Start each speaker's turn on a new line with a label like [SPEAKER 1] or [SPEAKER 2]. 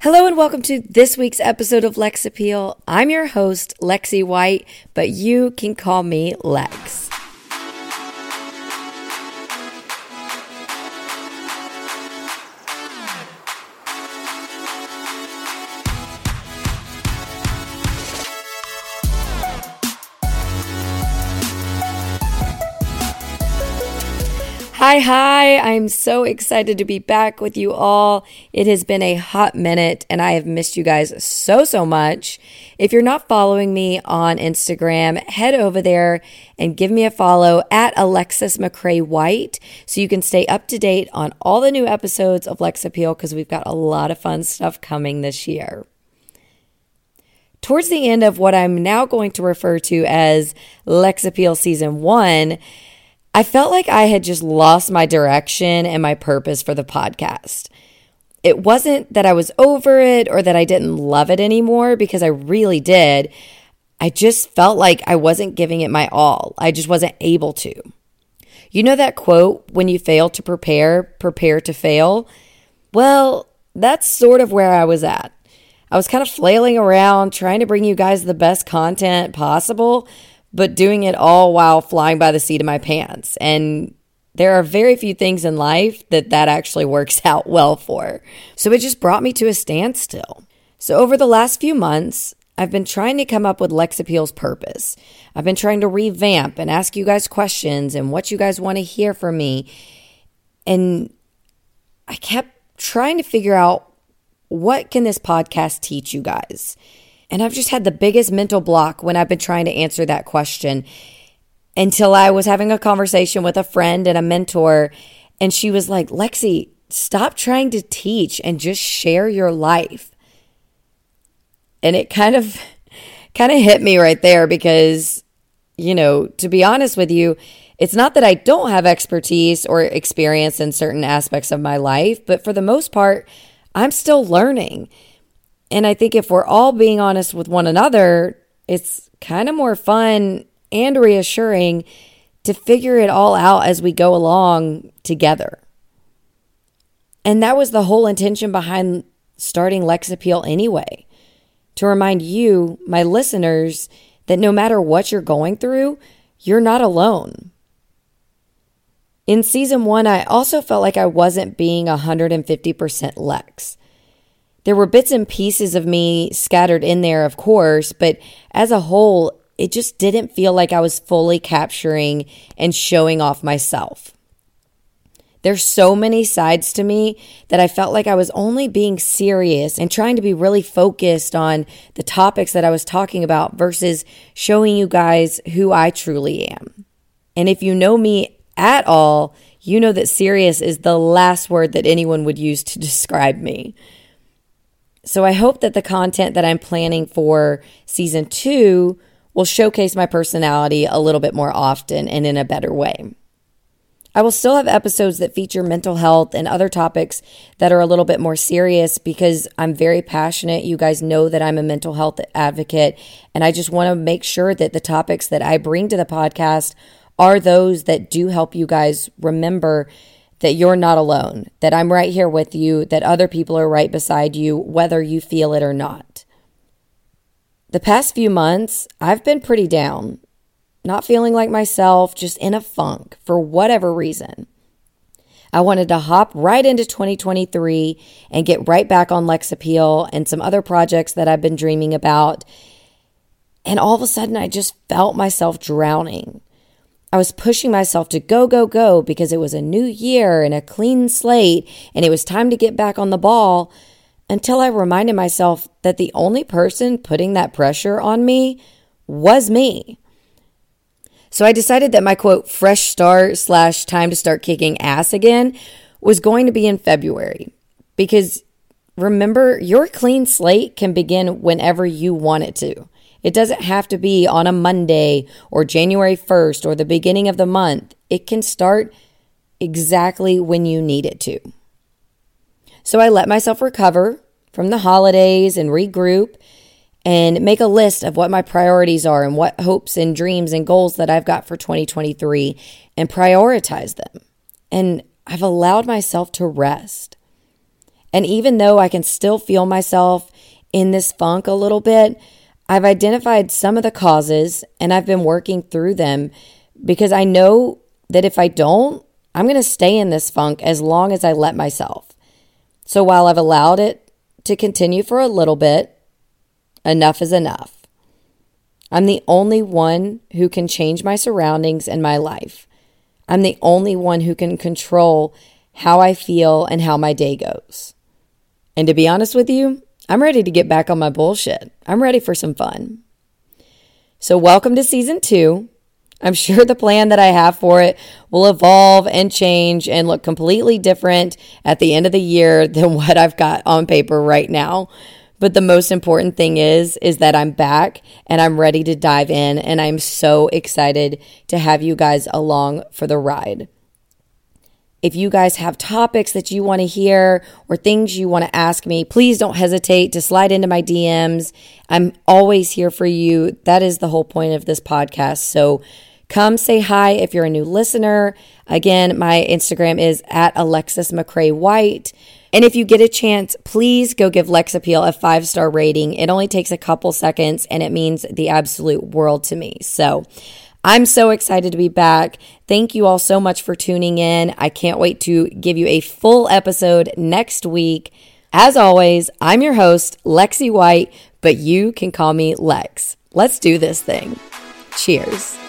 [SPEAKER 1] Hello and welcome to this week's episode of Lex Appeal. I'm your host, Lexi White, but you can call me Lex. Hi, hi. I'm so excited to be back with you all. It has been a hot minute and I have missed you guys so, so much. If you're not following me on Instagram, head over there and give me a follow at Alexis McCrae White so you can stay up to date on all the new episodes of Lex Appeal because we've got a lot of fun stuff coming this year. Towards the end of what I'm now going to refer to as Lex Appeal Season 1, I felt like I had just lost my direction and my purpose for the podcast. It wasn't that I was over it or that I didn't love it anymore because I really did. I just felt like I wasn't giving it my all. I just wasn't able to. You know that quote, when you fail to prepare, prepare to fail? Well, that's sort of where I was at. I was kind of flailing around trying to bring you guys the best content possible but doing it all while flying by the seat of my pants. And there are very few things in life that that actually works out well for. So it just brought me to a standstill. So over the last few months, I've been trying to come up with Lex Appeal's purpose. I've been trying to revamp and ask you guys questions and what you guys want to hear from me. And I kept trying to figure out what can this podcast teach you guys? And I've just had the biggest mental block when I've been trying to answer that question until I was having a conversation with a friend and a mentor. And she was like, Lexi, stop trying to teach and just share your life. And it kind of, kind of hit me right there because, you know, to be honest with you, it's not that I don't have expertise or experience in certain aspects of my life, but for the most part, I'm still learning. And I think if we're all being honest with one another, it's kind of more fun and reassuring to figure it all out as we go along together. And that was the whole intention behind starting Lex Appeal anyway to remind you, my listeners, that no matter what you're going through, you're not alone. In season one, I also felt like I wasn't being 150% Lex. There were bits and pieces of me scattered in there, of course, but as a whole, it just didn't feel like I was fully capturing and showing off myself. There's so many sides to me that I felt like I was only being serious and trying to be really focused on the topics that I was talking about versus showing you guys who I truly am. And if you know me at all, you know that serious is the last word that anyone would use to describe me. So I hope that the content that I'm planning for season two will showcase my personality a little bit more often and in a better way. I will still have episodes that feature mental health and other topics that are a little bit more serious because I'm very passionate. You guys know that I'm a mental health advocate, and I just want to make sure that the topics that I bring to the podcast are those that do help you guys remember that you're not alone, that I'm right here with you, that other people are right beside you, whether you feel it or not. The past few months, I've been pretty down, not feeling like myself, just in a funk for whatever reason. I wanted to hop right into 2023 and get right back on Lex Appeal and some other projects that I've been dreaming about. And all of a sudden, I just felt myself drowning. I was pushing myself to go, go, go because it was a new year and a clean slate and it was time to get back on the ball until I reminded myself that the only person putting that pressure on me was me. So I decided that my quote, fresh start slash time to start kicking ass again was going to be in February because remember, your clean slate can begin whenever you want it to. It doesn't have to be on a Monday or January 1st or the beginning of the month. It can start exactly when you need it to. So I let myself recover from the holidays and regroup and make a list of what my priorities are and what hopes and dreams and goals that I've got for 2023 and prioritize them. And I've allowed myself to rest. And even though I can still feel myself in this funk a little bit, I've identified some of the causes and I've been working through them because I know that if I don't, I'm going to stay in this funk as long as I let myself. So while I've allowed it to continue for a little bit, enough is enough. I'm the only one who can change my surroundings and my life. I'm the only one who can control how I feel and how my day goes. And to be honest with you, I'm ready to get back on my bullshit. I'm ready for some fun. So, welcome to season two. I'm sure the plan that I have for it will evolve and change and look completely different at the end of the year than what I've got on paper right now. But the most important thing is is that I'm back and I'm ready to dive in and I'm so excited to have you guys along for the ride. If you guys have topics that you want to hear or things you want to ask me, please don't hesitate to slide into my DMs. I'm always here for you. That is the whole point of this podcast. So come say hi if you're a new listener. Again, my Instagram is at Alexis McCrae White. And if you get a chance, please go give Lexappeal a five star rating. It only takes a couple seconds and it means the absolute world to me. So, I'm so excited to be back. Thank you all so much for tuning in. I can't wait to give you a full episode next week. As always, I'm your host, Lexi White, but you can call me Lex. Let's do this thing. Cheers.